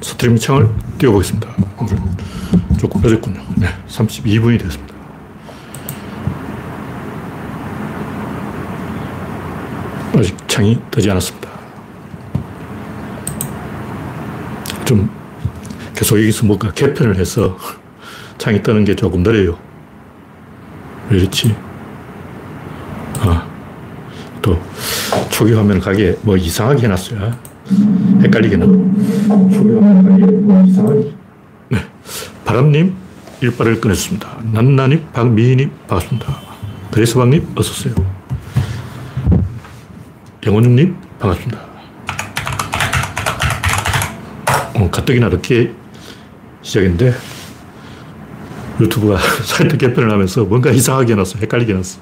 스트리밍 창을 띄워보겠습니다. 조금 늦었군요. 네, 32분이 됐습니다. 아직 창이 뜨지 않았습니다. 좀 계속 여기서 뭔가 개편을 해서 창이 뜨는 게 조금 느려요. 왜 이렇지? 아, 또 초기 화면 가게 뭐 이상하게 해놨어요. 뭐 이상하게. 네. 바람님, 일발을 꺼냈습니다. 난나님, 박미희님, 반갑습니다. 그레스방님, 어서오세요. 영원중님, 반갑습니다. 어, 가뜩이나 늦게 시작인데 유튜브가 사이트 개편을 하면서 뭔가 이상하게 해놨어. 헷갈리게 해놨어.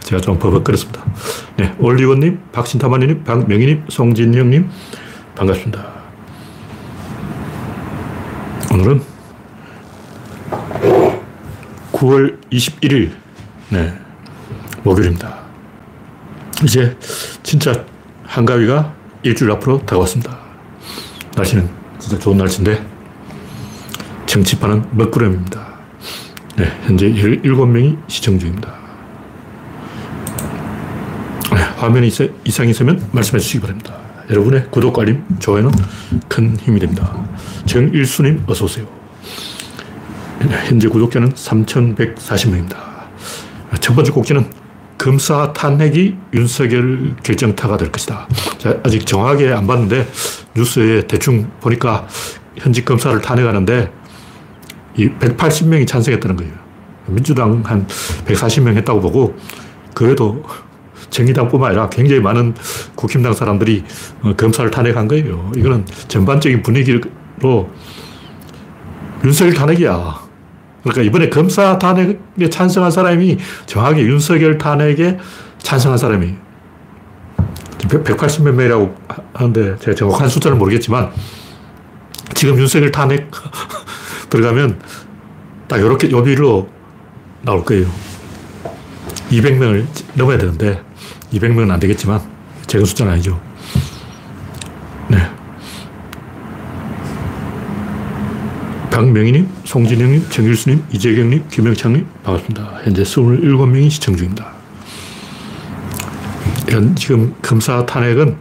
제가 좀 버벅거렸습니다. 네. 올리원님, 박신타마님, 박명희님, 송진영님, 반갑습니다. 오늘은 9월 21일, 네. 목요일입니다. 이제 진짜 한가위가 일주일 앞으로 다가왔습니다. 날씨는 진짜 좋은 날씨인데, 정치판은 먹구름입니다. 네, 현재 17명이 시청 중입니다. 네, 화면에 이상이 있으면 말씀해 주시기 바랍니다. 여러분의 구독, 알림, 좋아요는 큰 힘이 됩니다. 정일수님, 어서오세요. 네, 현재 구독자는 3,140명입니다. 첫 번째 꼭지는 검사 탄핵이 윤석열 결정타가 될 것이다. 아직 정확하게 안 봤는데 뉴스에 대충 보니까 현직 검사를 탄핵하는데 이 180명이 찬성했다는 거예요. 민주당 한 140명 했다고 보고 그래도 정의당뿐만 아니라 굉장히 많은 국힘당 사람들이 어, 검사를 탄핵한 거예요. 이거는 전반적인 분위기로 윤석열 탄핵이야. 그러니까 이번에 검사 탄핵에 찬성한 사람이 정확히 윤석열 탄핵에 찬성한 사람이 180몇 명이라고 하는데 제가 정확한 숫자는 모르겠지만 지금 윤석열 탄핵 들어가면 딱 이렇게 요비로 나올 거예요. 200명을 넘어야 되는데 200명은 안 되겠지만 적은 숫자는 아니죠. 네. 박명희님, 송진영님, 정일수님, 이재경님, 김영창님 반갑습니다. 현재 27명이 시청 중입니다. 이런 지금 검사 탄핵은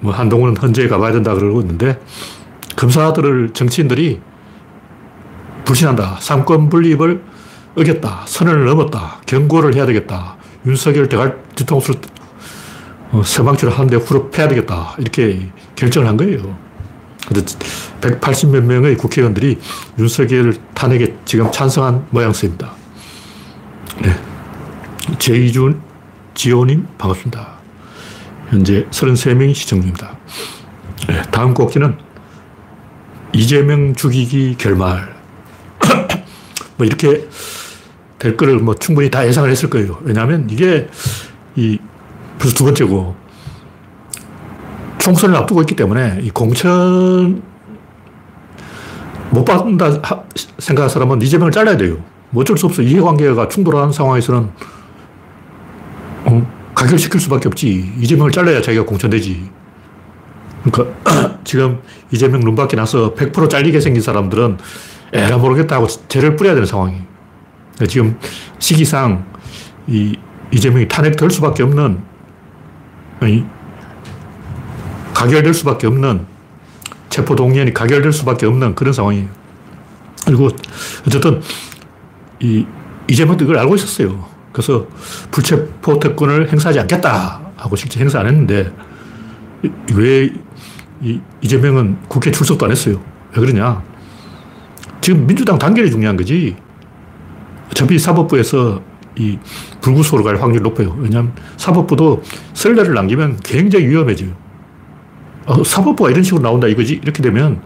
뭐 한동훈은 헌재에 가봐야 된다 그러고 있는데 검사들을 정치인들이 불신한다. 삼권 분립을 어겼다. 선을 넘었다. 경고를 해야 되겠다. 윤석열 대갈 뒤통수를 어, 서방치를 하는데 후릎해야 되겠다. 이렇게 결정을 한 거예요. 근데 180 몇 명의 국회의원들이 윤석열 탄핵에 지금 찬성한 모양새입니다. 네. 제이준, 지호님, 반갑습니다. 현재 33명이 시청 중입니다. 네. 다음 곡지는 이재명 죽이기 결말. 뭐 이렇게 될 거를 뭐 충분히 다 예상을 했을 거예요. 왜냐하면 이게 이 벌써 두 번째고 총선을 앞두고 있기 때문에 이 공천 못 받는다 생각하는 사람은 이재명을 잘라야 돼요. 뭐 어쩔 수 없어. 이해관계가 충돌하는 상황에서는 어, 가결시킬 수밖에 없지. 이재명을 잘라야 자기가 공천되지. 그러니까 지금 이재명 눈밖에 나서 100% 잘리게 생긴 사람들은 에라 모르겠다 하고 죄를 뿌려야 되는 상황이. 그러니까 지금 시기상 이 이재명이 탄핵될 수밖에 없는 아니, 가결될 수밖에 없는 체포동의안이 가결될 수밖에 없는 그런 상황이에요. 그리고 어쨌든 이 이재명도 이걸 알고 있었어요. 그래서 불체포 특권을 행사하지 않겠다 하고 실제 행사 안 했는데 왜 이재명은 국회 출석도 안 했어요. 왜 그러냐? 지금 민주당 단결이 중요한 거지. 어차피 사법부에서 이 불구속으로 갈 확률이 높아요. 왜냐하면 사법부도 선례를 남기면 굉장히 위험해져요. 어, 사법부가 이런 식으로 나온다 이거지. 이렇게 되면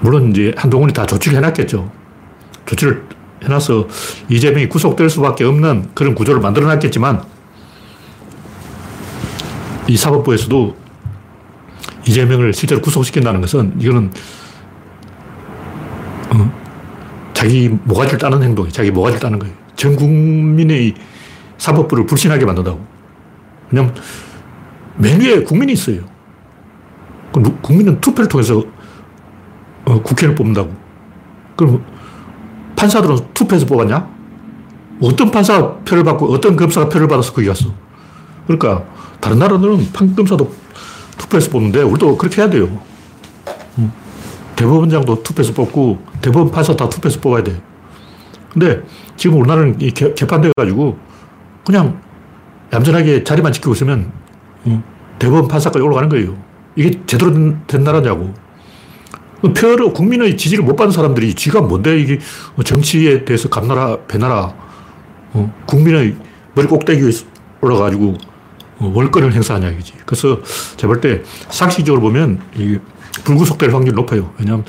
물론 이제 한동훈이 다 조치를 해놨겠죠. 조치를 해놔서 이재명이 구속될 수밖에 없는 그런 구조를 만들어 놨겠지만 이 사법부에서도 이재명을 실제로 구속시킨다는 것은 이거는 어? 자기 모가지를 따는 행동이에요. 자기 모가지를 따는 거예요. 전 국민의 사법부를 불신하게 만든다고. 왜냐면 맨 위에 국민이 있어요. 국민은 투표를 통해서 어, 국회를 뽑는다고. 그럼 판사들은 투표해서 뽑았냐? 어떤 판사가 표를 받고 어떤 검사가 표를 받아서 거기 갔어. 그러니까 다른 나라들은 판검사도 투표해서 뽑는데 우리도 그렇게 해야 돼요. 음. 대법원장도 투표해서 뽑고 대법원 판사 다 투표해서 뽑아야 돼. 근데 지금 우리나라는 개판돼가지고 그냥 얌전하게 자리만 지키고 있으면 음, 대법원 판사까지 올라가는 거예요. 이게 제대로 된 나라냐고. 표로 국민의 지지를 못 받는 사람들이 지가 뭔데 이게 정치에 대해서 감나라 배나라 어, 국민의 머리 꼭대기에 올라가지고 어, 월권을 행사하냐 이거지. 그래서 제가 볼 때 상식적으로 보면 이 불구속 될 확률이 높아요. 왜냐하면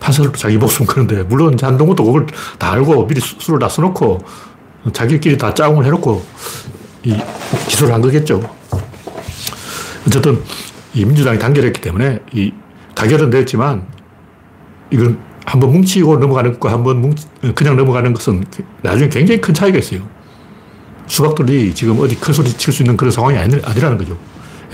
판사들도 자기 목숨 그런데 물론 한동훈도 그걸 다 알고 미리 수를 다 써놓고 자기끼리 다 짜웅을 해놓고 이 기소를 한 거겠죠. 어쨌든 이 민주당이 단결했기 때문에 이 가결은 됐지만 이건 한번 뭉치고 넘어가는 것과 한번 뭉 그냥 넘어가는 것은 나중에 굉장히 큰 차이가 있어요. 수박들이 지금 어디 큰 소리 칠 수 있는 그런 상황이 아니, 아니라는 거죠.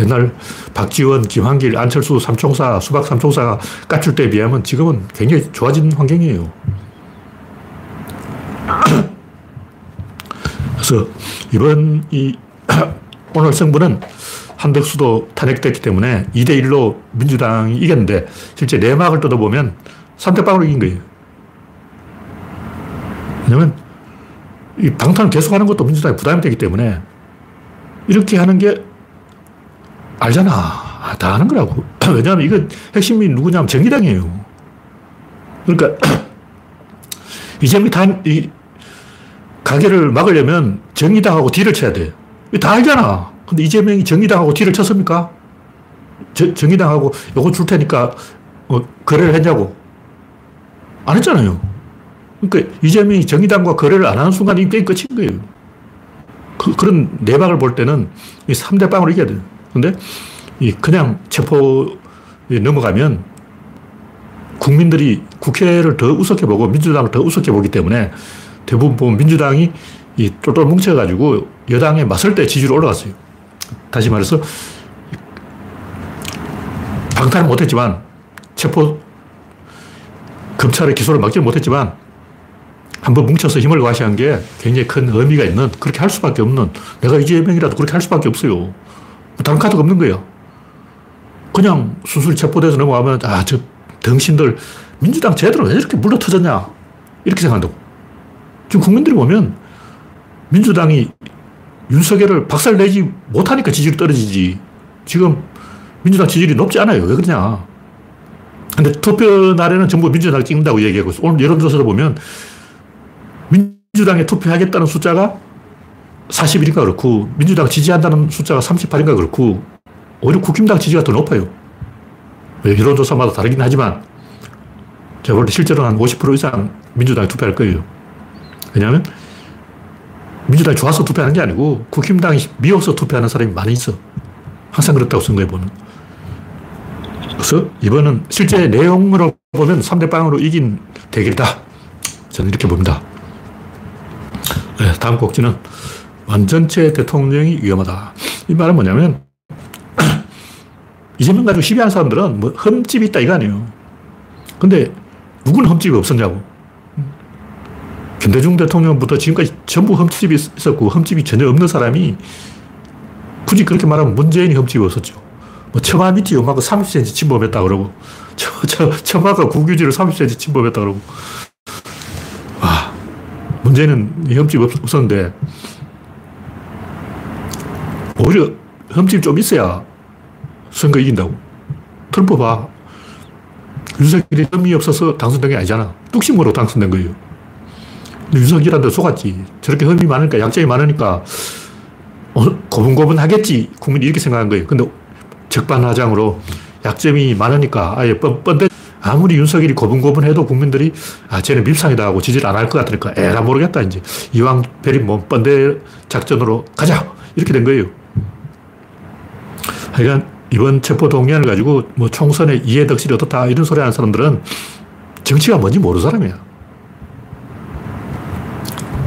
옛날 박지원, 김한길, 안철수 삼총사, 수박 삼총사가 까출 때에 비하면 지금은 굉장히 좋아진 환경이에요. 그래서 이번 이 오늘 승부는 한덕수도 탄핵됐기 때문에 2대1로 민주당이 이겼는데 실제 내막을 뜯어보면 3대0으로 이긴 거예요. 왜냐면 이 방탄을 계속하는 것도 민주당이 부담이 되기 때문에 이렇게 하는 게 알잖아. 아, 다 아는 거라고. 왜냐하면 이거 핵심이 누구냐면 정의당이에요. 그러니까 이재명이 다, 이 가게를 막으려면 정의당하고 뒤를 쳐야 돼. 다 알잖아. 근데 이재명이 정의당하고 뒤를 쳤습니까? 저, 정의당하고 요거 줄 테니까 어, 거래를 했냐고. 안 했잖아요. 그러니까 이재명이 정의당과 거래를 안 하는 순간 이 게임 끝인 거예요. 그, 런 내박을 볼 때는 이 3대 빵으로 이겨야 돼요. 근데 이 그냥 체포에 넘어가면 국민들이 국회를 더 우습게 보고 민주당을 더 우습게 보기 때문에 대부분 보면 민주당이 이 똘똘 뭉쳐가지고 여당에 맞설 때 지지율이 올라갔어요. 다시 말해서 방탄을 못했지만 체포 검찰의 기소를 막지 못했지만 한번 뭉쳐서 힘을 과시한 게 굉장히 큰 의미가 있는 그렇게 할 수밖에 없는 내가 이재명이라도 그렇게 할 수밖에 없어요. 다른 카드가 없는 거예요. 그냥 수술 체포돼서 넘어가면, 아, 저 덩신들, 민주당 제대로 왜 이렇게 물러 터졌냐? 이렇게 생각한다고. 지금 국민들이 보면 민주당이 윤석열을 박살 내지 못하니까 지지율이 떨어지지. 지금 민주당 지지율이 높지 않아요. 왜 그러냐. 근데 투표 날에는 전부 민주당을 찍는다고 얘기하고 있어. 오늘 여론조사를 보면 민주당에 투표하겠다는 숫자가 41인가 그렇고 민주당 지지한다는 숫자가 38인가 그렇고 오히려 국힘당 지지가 더 높아요. 여론조사마다 다르긴 하지만 제가 볼 때 실제로는 한 50% 이상 민주당에 투표할 거예요. 왜냐하면 민주당이 좋아서 투표하는 게 아니고 국힘당이 미워서 투표하는 사람이 많이 있어. 항상 그렇다고 선거에 보는. 그래서 이번은 실제 내용으로 보면 3대 빵으로 이긴 대결이다. 저는 이렇게 봅니다. 네, 다음 곡지는 완전체 대통령이 위험하다. 이 말은 뭐냐면, 이재명 가지고 시비하는 사람들은 뭐 흠집이 있다 이거 아니에요. 근데 누구는 흠집이 없었냐고. 김대중 대통령부터 지금까지 전부 흠집이 있었고 흠집이 전혀 없는 사람이 굳이 그렇게 말하면 문재인이 흠집이 없었죠. 뭐 처마 밑이 요만큼 30cm 침범했다 그러고 처, 처, 처마가 국유지를 30cm 침범했다 그러고 와 문재인은 흠집이 없었는데 오히려 흠집이 좀 있어야 선거 이긴다고. 트럼프 봐. 윤석열이 흠이 없어서 당선된 게 아니잖아. 뚝심으로 당선된 거예요. 윤석열한테 속았지. 저렇게 흠이 많으니까, 양점이 많으니까, 어, 고분고분 하겠지. 국민이 이렇게 생각한 거예요. 근데 적반하장으로 약점이 많으니까 아예 뻔뻔대 아무리 윤석열이 고분고분해도 국민들이 아 쟤는 밉상이다 하고 지지를 안 할 것 같으니까 에라 모르겠다 이제 이왕 베린 뭐 뻔대 작전으로 가자 이렇게 된 거예요. 하여간 이번 체포 동의안을 가지고 뭐 총선의 이해덕실이 어떻다 이런 소리 하는 사람들은 정치가 뭔지 모르는 사람이야.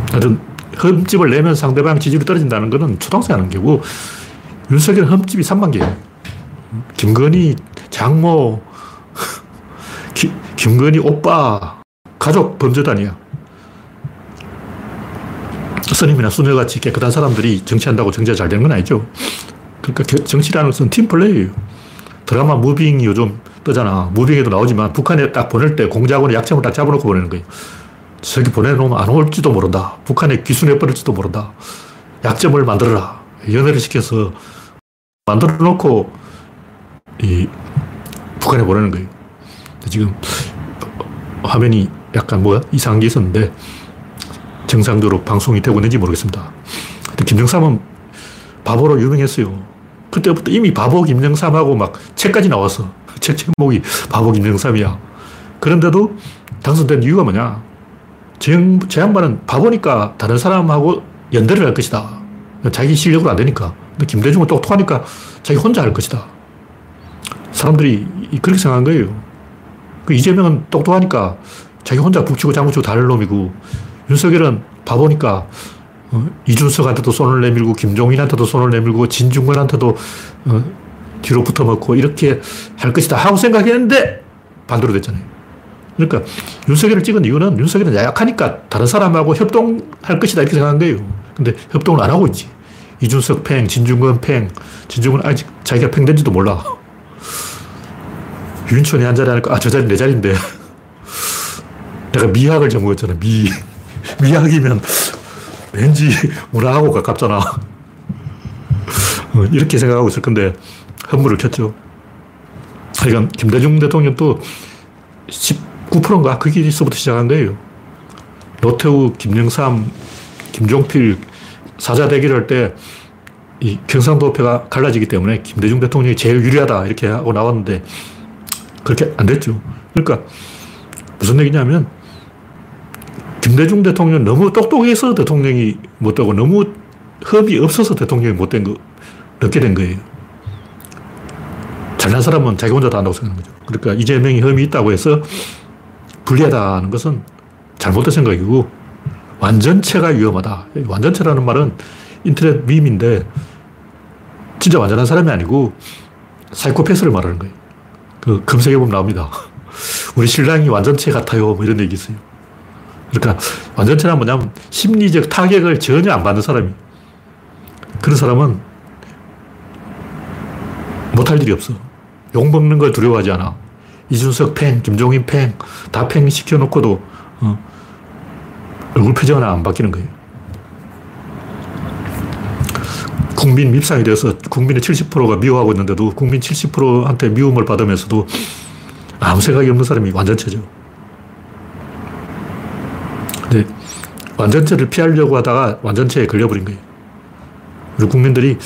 하여튼 흠집을 내면 상대방 지지율이 떨어진다는 것은 초등생 하는 게고 윤석열 흠집이 3만 개예요. 김건희, 장모, 기, 김건희 오빠, 가족 범죄단이야. 스님이나 수녀같이 깨끗한 사람들이 정치한다고 정치가 잘 되는 건 아니죠. 그러니까 정치라는 것은 팀플레이예요. 드라마 무빙이 요즘 뜨잖아. 무빙에도 나오지만 북한에 딱 보낼 때 공작원의 약점을 딱 잡아놓고 보내는 거예요. 저기 보내놓으면 안 올지도 모른다. 북한에 기순해버릴지도 모른다. 약점을 만들어라. 연애를 시켜서 만들어 놓고 이 북한에 보내는 거예요. 지금 화면이 약간 뭐야? 이상한 게 있었는데 정상적으로 방송이 되고 있는지 모르겠습니다. 김정삼은 바보로 유명했어요. 그때부터 이미 바보 김정삼하고 막 책까지 나왔어. 책 제목이 바보 김정삼이야. 그런데도 당선된 이유가 뭐냐? 제, 제 양반은 바보니까 다른 사람하고 연대를 할 것이다. 자기 실력으로 안 되니까. 근데 김대중은 똑똑하니까 자기 혼자 할 것이다. 사람들이 그렇게 생각한 거예요. 그 이재명은 똑똑하니까 자기 혼자 북치고 장구치고 다를 놈이고 윤석열은 바보니까 어, 이준석한테도 손을 내밀고 김종인한테도 손을 내밀고 진중권한테도 어, 뒤로 붙어먹고 이렇게 할 것이다 하고 생각했는데 반대로 됐잖아요. 그러니까 윤석열을 찍은 이유는 윤석열은 약하니까 다른 사람하고 협동할 것이다 이렇게 생각한 거예요. 근데 협동을 안 하고 있지. 이준석 팽, 진중권 팽, 진중권 아직 자기가 팽된지도 몰라. 윤천이 한 자리 하니까 아, 저 자리 내 자리인데. 내가 미학을 전공했잖아, 미. 미학이면 왠지 문화하고 가깝잖아. 어, 이렇게 생각하고 있을 건데, 현물을 켰죠. 그러니까 김대중 대통령도 19%인가? 거기서부터 시작한 거예요. 노태우, 김영삼, 김종필 사자 대결 할때 이 경상도표가 갈라지기 때문에 김대중 대통령이 제일 유리하다 이렇게 하고 나왔는데 그렇게 안 됐죠. 그러니까 무슨 얘기냐면 김대중 대통령 너무 똑똑해서 대통령이 못 되고 너무 흡이 없어서 대통령이 못된 거, 늦게 된 거예요. 잘난 사람은 자기 혼자 다 한다고 생각하는 거죠. 그러니까 이재명이 흠이 있다고 해서 불리하다는 것은 잘못된 생각이고 완전체가 위험하다. 완전체라는 말은 인터넷 밈인데 진짜 완전한 사람이 아니고 사이코패스를 말하는 거예요. 그 검색해보면 나옵니다. 우리 신랑이 완전체 같아요. 뭐 이런 얘기 있어요. 그러니까 완전체란 뭐냐면 심리적 타격을 전혀 안 받는 사람이 그런 사람은 못할 일이 없어. 욕 먹는 걸 두려워하지 않아. 이준석 팽, 김종인 팽, 다 팽 시켜놓고도 어, 얼굴 표정은 안 바뀌는 거예요. 국민 밉상이 돼서 국민의 70%가 미워하고 있는데도 국민 70%한테 미움을 받으면서도 아무 생각이 없는 사람이 완전체죠. 근데 완전체를 피하려고 하다가 완전체에 걸려버린 거예요. 우리 국민들이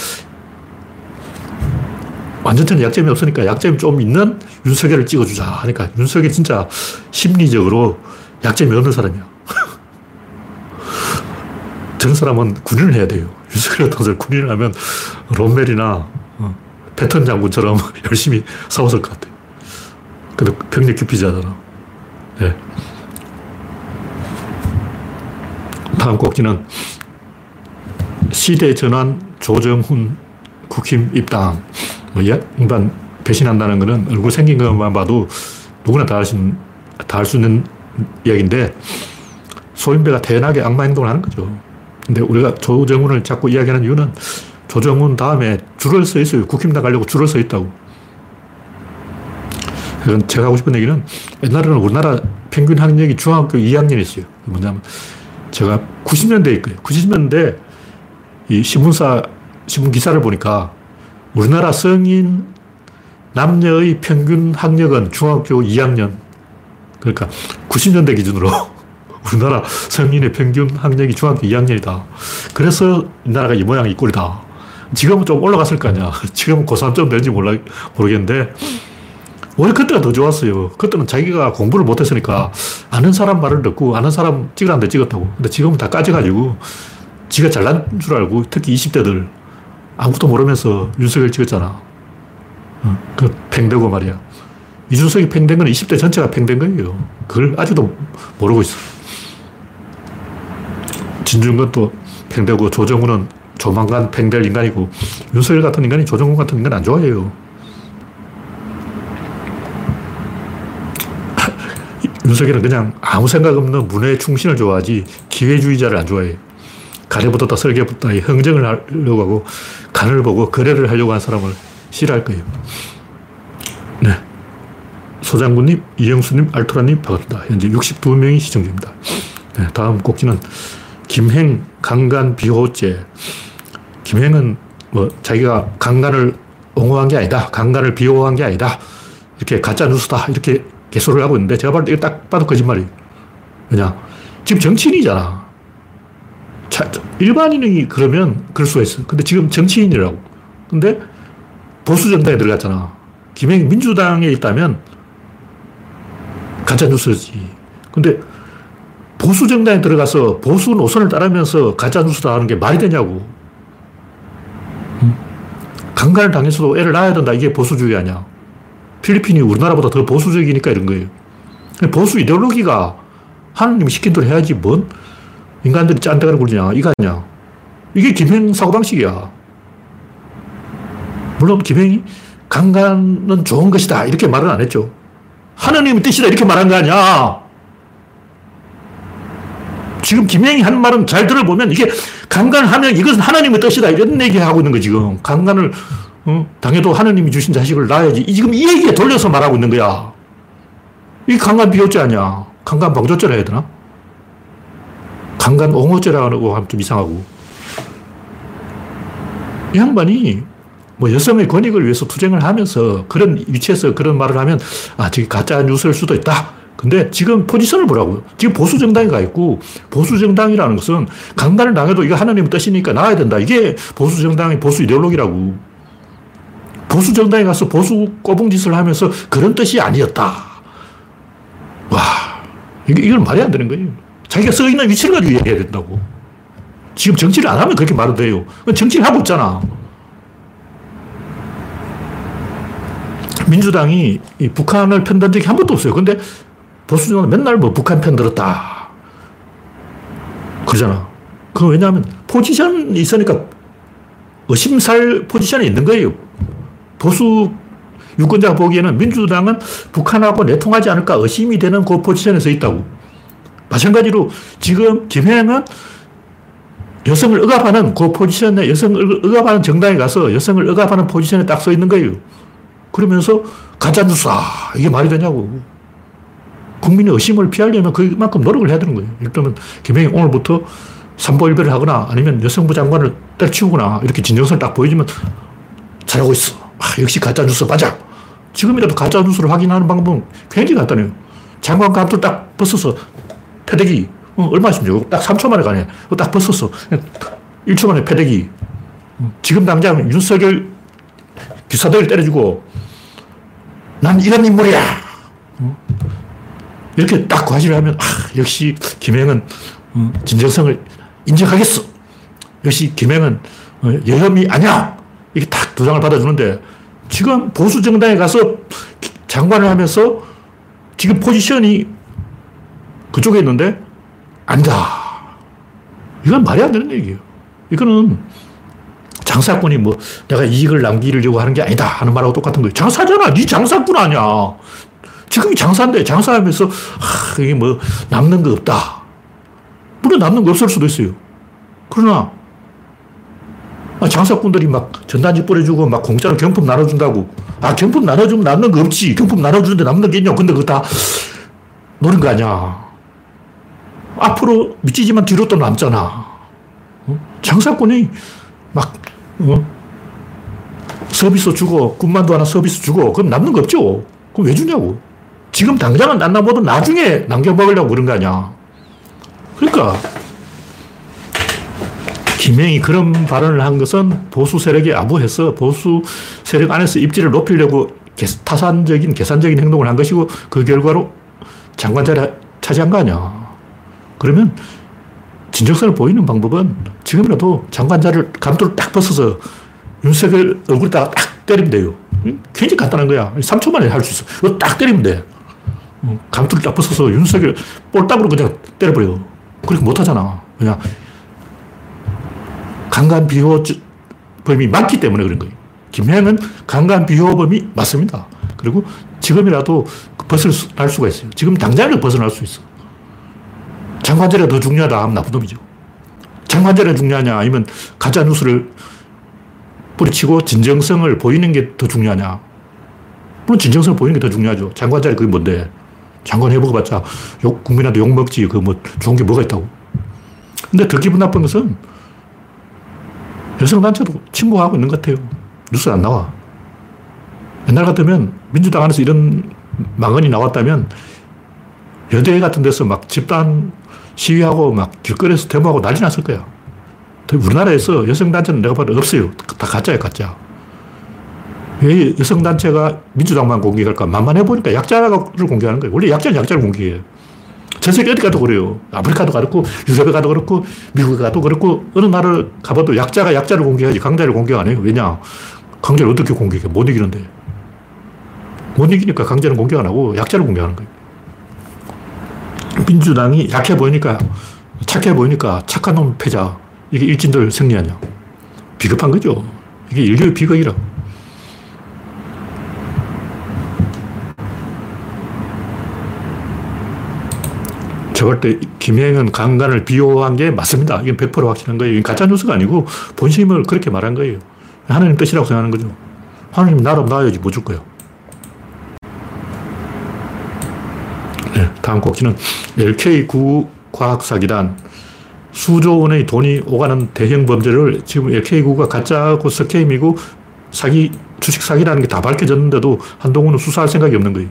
완전체는 약점이 없으니까 약점이 좀 있는 윤석열을 찍어주자 하니까 윤석이 진짜 심리적으로 약점이 없는 사람이야. 저런 사람은 군인을 해야 돼요. 윤석열 같은 군인을 하면 롬멜이나 어, 패턴 장군처럼 열심히 싸웠을 것 같아요. 근데 병력 기피자잖아. 네. 다음 꼭지는 시대 전환 조정훈 국힘 입당. 뭐 인간 배신한다는 것은 얼굴 생긴 것만 봐도 누구나 다 할 수 있는 이야기인데 소인배가 태연하게 악마 행동을 하는 거죠. 근데 우리가 조정훈을 자꾸 이야기하는 이유는 조정훈 다음에 줄을 서 있어요. 국힘당 가려고 줄을 서 있다고. 그건 제가 하고 싶은 얘기는 옛날에는 우리나라 평균 학력이 중학교 2학년이었어요. 뭐냐면 제가 90년대에 있고요. 90년대 이 신문사, 신문 기사를 보니까 우리나라 성인 남녀의 평균 학력은 중학교 2학년. 그러니까 90년대 기준으로 우리나라 성인의 평균 학력이 중학교 2학년이다. 그래서 이 나라가 이 모양이 이 꼴이다. 지금은 좀 올라갔을 거 아니야. 지금은 고3점 되는지 몰라, 모르겠는데, 오히려 그때가 더 좋았어요. 그때는 자기가 공부를 못했으니까 아는 사람 말을 듣고 아는 사람 찍으라는데 찍었다고. 근데 지금은 다 까져가지고 지가 잘난 줄 알고 특히 20대들 아무것도 모르면서 윤석열 찍었잖아. 어, 그 팽되고 말이야. 이준석이 팽된 건 20대 전체가 팽된 거예요. 그걸 아직도 모르고 있어. 진중권 또 팽되고 조정훈은 조만간 팽될 인간이고 윤석열 같은 인간이 조정훈 같은 인간 안 좋아해요. 윤석열은 그냥 아무 생각 없는 문외 충신을 좋아하지 기회주의자를 안 좋아해요. 가래부터 설계부터 흥정을 하려고 하고 간을 보고 거래를 하려고 하는 사람을 싫어할 거예요. 네. 소장군님, 이영수님, 알토라님 반갑습니다. 현재 62명이 시청 중입니다. 네, 다음 꼭지는 김행 강간 비호죄. 김행은 뭐 자기가 강간을 옹호한 게 아니다. 강간을 비호한 게 아니다. 이렇게 가짜 뉴스다. 이렇게 개소를 하고 있는데 제가 봤을 때딱 봐도 거짓말이에요. 그냥 지금 정치인이잖아. 자, 일반인이 그러면 그럴 수가 있어. 근데 지금 정치인이라고. 근데 보수 정당에 들어갔잖아. 김행이 민주당에 있다면 가짜 뉴스지. 근데 보수 정당에 들어가서 보수 노선을 따르면서 가짜 뉴스다 하는 게 말이 되냐고. 강간을 당해서도 애를 낳아야 된다. 이게 보수주의 아니야. 필리핀이 우리나라보다 더 보수적이니까 이런 거예요. 보수 이데올로기가 하나님이 시킨 대로 해야지 뭔 인간들이 짠데가를 굴리냐. 이거 아니야. 이게 김행 사고방식이야. 물론 김행이 강간은 좋은 것이다. 이렇게 말은 안 했죠. 하나님의 뜻이다. 이렇게 말한 거 아니야. 지금 김행이 한 말은 잘 들어보면 이게 강간하면 이것은 하나님의 뜻이다. 이런 얘기 하고 있는 거 지금. 강간을 어? 당해도 하나님이 주신 자식을 낳아야지. 지금 이 얘기에 돌려서 말하고 있는 거야. 이 강간 비호죄 아니야. 강간 방조죄라 해야 되나? 강간 옹호죄라고 하면 좀 이상하고. 이 양반이 뭐 여성의 권익을 위해서 투쟁을 하면서 그런 위치에서 그런 말을 하면 아, 저게 가짜 뉴스일 수도 있다. 근데 지금 포지션을 보라고요. 지금 보수 정당에 가 있고 보수 정당이라는 것은 강간을 당해도 이거 하나님 뜻이니까 나와야 된다. 이게 보수 정당의 보수 이데올로기라고. 보수 정당에 가서 보수 꼬붕짓을 하면서 그런 뜻이 아니었다. 와, 이건 말이 안 되는 거예요. 자기가 써 있는 위치를 가지고 얘기해야 된다고. 지금 정치를 안 하면 그렇게 말은 돼요. 정치를 하고 있잖아. 민주당이 북한을 편든 적이 한 번도 없어요. 근데 보수정은 맨날 뭐 북한 편 들었다. 그러잖아. 그 왜냐하면 포지션이 있으니까 의심살 포지션에 있는 거예요. 보수 유권자가 보기에는 민주당은 북한하고 내통하지 않을까 의심이 되는 그 포지션에 서 있다고. 마찬가지로 지금 김행은 여성을 억압하는 그 포지션에 여성을 억압하는 정당에 가서 여성을 억압하는 포지션에 딱 서 있는 거예요. 그러면서 가짜뉴스, 아, 이게 말이 되냐고. 국민의 의심을 피하려면 그만큼 노력을 해야 되는 거예요. 들면, 김영희 오늘부터 삼보일배를 하거나 아니면 여성부 장관을 때려치우거나 이렇게 진정성을 딱 보여주면 잘하고 있어. 아, 역시 가짜뉴스 맞아. 지금이라도 가짜뉴스를 확인하는 방법은 굉장히 간단해요. 장관 감투 딱 벗어서 패대기. 어, 얼마 있습니까? 딱 3초 만에 가네. 딱 벗었어. 1초 만에 패대기. 지금 당장 윤석열 기사들 때려주고 난 이런 인물이야. 이렇게 딱 과시를 하면, 아, 역시 김행은 어, 진정성을 인정하겠어. 역시 김행은 어, 여혐이 아니야. 이게 딱 도장을 받아주는데 지금 보수 정당에 가서 장관을 하면서 지금 포지션이 그쪽에 있는데 아니다. 이건 말이 안 되는 얘기예요. 이거는 장사꾼이 뭐 내가 이익을 남기려고 하는 게 아니다 하는 말하고 똑같은 거예요. 장사잖아. 네 장사꾼 아니야. 지금이 장사인데 장사하면서 아, 이게 뭐 남는 거 없다. 물론 남는 거 없을 수도 있어요. 그러나 아, 장사꾼들이 막 전단지 뿌려주고 막 공짜로 경품 나눠준다고. 아, 경품 나눠주면 남는 거 없지. 경품 나눠주는데 남는 게 있냐. 근데 그거 다 노는 거 아니야. 앞으로 미치지만 뒤로 또 남잖아. 어? 장사꾼이 막 어? 서비스 주고 군만두 하나 서비스 주고 그럼 남는 거 없죠. 그럼 왜 주냐고. 지금 당장은 안 남아도 나중에 남겨 먹으려고 그런 거 아니야. 그러니까 김영이 그런 발언을 한 것은 보수 세력에 아부해서 보수 세력 안에서 입지를 높이려고 타산적인 계산적인 행동을 한 것이고 그 결과로 장관 자리 차지한 거 아니야. 그러면 진정성을 보이는 방법은 지금이라도 장관자를 감도를 딱 벗어서 윤석열 얼굴에다가 딱 때리면 돼요. 굉장히 간단한 거야. 3초 만에 할 수 있어. 이거 딱 때리면 돼. 어, 감투를 딱 벗어서 윤석열 볼따구로 그냥 때려버려. 그렇게 못하잖아. 그냥 강간 비호범이 많기 때문에 그런 거예요. 김혜영은 강간 비호범이 맞습니다. 그리고 지금이라도 벗어날 수가 있어요. 지금 당장이라도 벗어날 수 있어. 장관제가 더 중요하다 하면 나쁜 놈이죠. 장관제가 중요하냐 아니면 가짜 뉴스를 뿌리치고 진정성을 보이는 게 더 중요하냐. 물론 진정성을 보이는 게 더 중요하죠. 장관 자리 그게 뭔데. 장관 해보고봤자 욕, 국민한테 욕 먹지. 그 뭐 좋은 게 뭐가 있다고. 근데 더 기분 나쁜 것은 여성단체도 침묵하고 있는 것 같아요. 뉴스 안 나와. 옛날 같으면 민주당 안에서 이런 망언이 나왔다면 여대 같은 데서 막 집단 시위하고 막 길거리에서 데모하고 난리 났을 거야. 우리나라에서 여성단체는 내가 봐도 없어요. 다 가짜야, 가짜. 왜 여성단체가 민주당만 공격할까? 만만해 보니까 약자를 공격하는 거예요. 원래 약자는 약자를 공격해요. 전 세계 어디 가도 그래요. 아프리카도 그렇고, 유럽에 가도 그렇고, 미국에 가도 그렇고, 어느 나라를 가봐도 약자가 약자를 공격하지 강자를 공격 안 해요. 왜냐? 강자를 어떻게 공격해? 못 이기는데. 못 이기니까 강자는 공격 안 하고 약자를 공격하는 거예요. 민주당이 약해 보이니까, 착해 보이니까 착한 놈 패자. 이게 일진들 승리 아니야. 비겁한 거죠. 이게 인류의 비극이라. 제가 때 김혜영은 강간을 비호한 게 맞습니다. 이건 100% 확신한 거예요. 가짜뉴스가 아니고 본심을 그렇게 말한 거예요. 하나님 뜻이라고 생각하는 거죠. 하나님 나라면 놔야지 뭐 줄 거예요. 네, 다음 곡지는 LK9 과학사기단 수조 원의 돈이 오가는 대형 범죄를 지금 LK9가 가짜고 스캠이고 사기, 주식 사기라는 게 다 밝혀졌는데도 한동훈은 수사할 생각이 없는 거예요.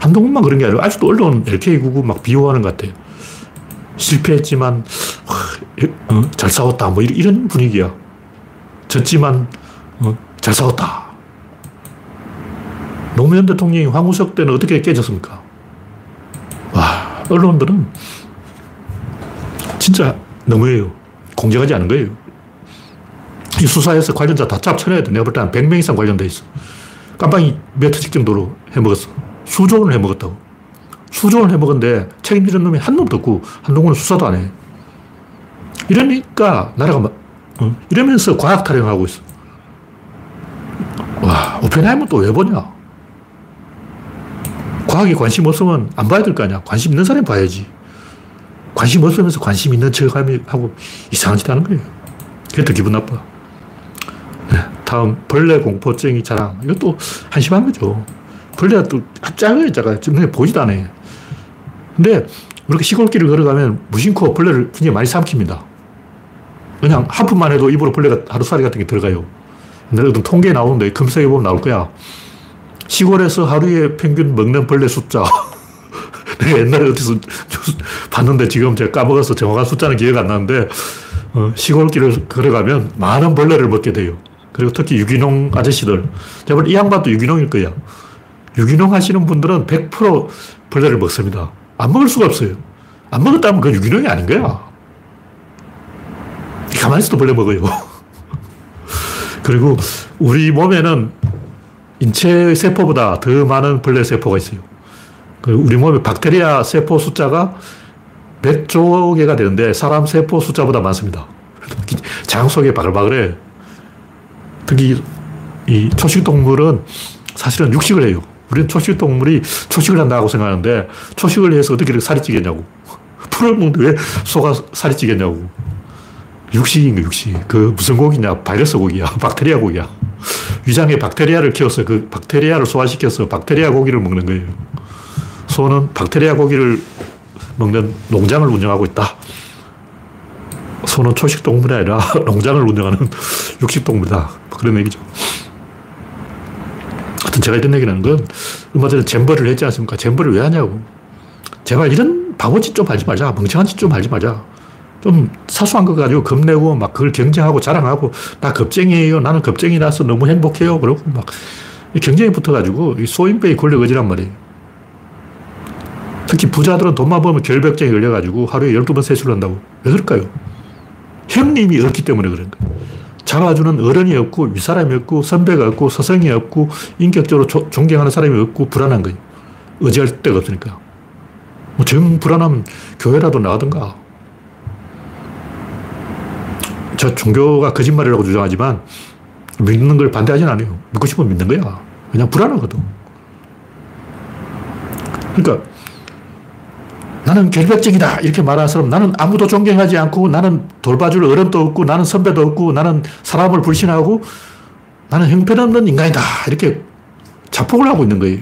한동훈만 그런 게 아니라 아직도 언론 LK99 막 비호하는 것 같아요. 실패했지만, 어, 잘 싸웠다. 뭐 이런 분위기야. 졌지만, 어, 잘 싸웠다. 노무현 대통령이 황우석 때는 어떻게 깨졌습니까? 와, 언론들은 진짜 너무해요. 공정하지 않은 거예요. 이 수사에서 관련자 다 짭쳐내야 돼. 내가 볼 때한 100명 이상 관련돼 있어. 깜빵이 몇 회씩 정도로 해먹었어. 수조 원을 해먹었다고. 수조 원을 해먹었는데 책임지는 놈이 한 놈도 없고 한동훈은 수사도 안 해. 이러니까 나라가 막, 어? 이러면서 과학 타령하고 있어. 와, 오펜하이머 또왜 보냐? 과학에 관심 없으면 안 봐야 될 거 아니야. 관심 있는 사람이 봐야지. 관심 없으면서 관심 있는 척 하고 이상한 짓 하는 거예요. 그게 더 기분 나빠. 네, 다음, 벌레 공포증이 자랑. 이것도 한심한 거죠. 벌레가 또 작아요, 작아요. 지금 보지도 않아요. 근데 우리가 시골길을 걸어가면 무심코 벌레를 굉장히 많이 삼킵니다. 그냥 한 푼만 해도 입으로 벌레가 하루살이 같은 게 들어가요. 옛날에 어떤 통계에 나오는데 검색해보면 나올 거야. 시골에서 하루에 평균 먹는 벌레 숫자. 내가 옛날에 어디서 봤는데 지금 제가 까먹어서 정확한 숫자는 기억 안 나는데 어, 시골길을 걸어가면 많은 벌레를 먹게 돼요. 그리고 특히 유기농 아저씨들. 제가 이 양반도 유기농일 거야. 유기농 하시는 분들은 100% 벌레를 먹습니다. 안 먹을 수가 없어요. 안 먹었다면 그 유기농이 아닌 거야. 가만히 있어도 벌레 먹어요. 그리고 우리 몸에는 인체의 세포보다 더 많은 벌레 세포가 있어요. 그 우리 몸의 박테리아 세포 숫자가 몇조 개가 되는데 사람 세포 숫자보다 많습니다. 장 속에 바글바글해. 특히 이 초식 동물은 사실은 육식을 해요. 우리는 초식 동물이 초식을 한다고 생각하는데 초식을 해서 어떻게 이렇게 살이 찌겠냐고. 풀을 먹는데 왜 소가 살이 찌겠냐고. 육식인 거, 육식. 그 무슨 고기냐? 바이러스 고기야. 박테리아 고기야. 위장에 박테리아를 키워서 그 박테리아를 소화시켜서 박테리아 고기를 먹는 거예요. 소는 박테리아 고기를 먹는 농장을 운영하고 있다. 소는 초식 동물이 아니라 농장을 운영하는 육식 동물이다. 그런 얘기죠. 제가 이런 얘기를 하는 건 얼마 전에 잼버를 했지 않습니까? 잼버를 왜 하냐고. 제발 이런 바보짓 좀 하지 말자. 멍청한 짓 좀 하지 말자. 좀 사소한 거 가지고 겁내고 막 그걸 경쟁하고 자랑하고 나 겁쟁이에요. 나는 겁쟁이라서 너무 행복해요. 그러고 막 경쟁이 붙어가지고 소인배의 권력 의지란 말이에요. 특히 부자들은 돈만 벌면 결벽증에 걸려가지고 하루에 12번 세수를 한다고. 왜 그럴까요? 형님이 없기 때문에 그런 거예요. 잡아주는 어른이 없고 윗사람이 없고 선배가 없고 서성이 없고 인격적으로 조, 존경하는 사람이 없고 불안한 거예요. 의지할 데가 없으니까. 뭐 정 불안하면 교회라도 나가든가. 저 종교가 거짓말이라고 주장하지만 믿는 걸 반대하진 않아요. 믿고 싶으면 믿는 거야. 그냥 불안하거든. 그러니까 나는 결벽증이다 이렇게 말하는 사람 나는 아무도 존경하지 않고 나는 돌봐줄 어른도 없고 나는 선배도 없고 나는 사람을 불신하고 나는 형편없는 인간이다 이렇게 자폭을 하고 있는 거예요.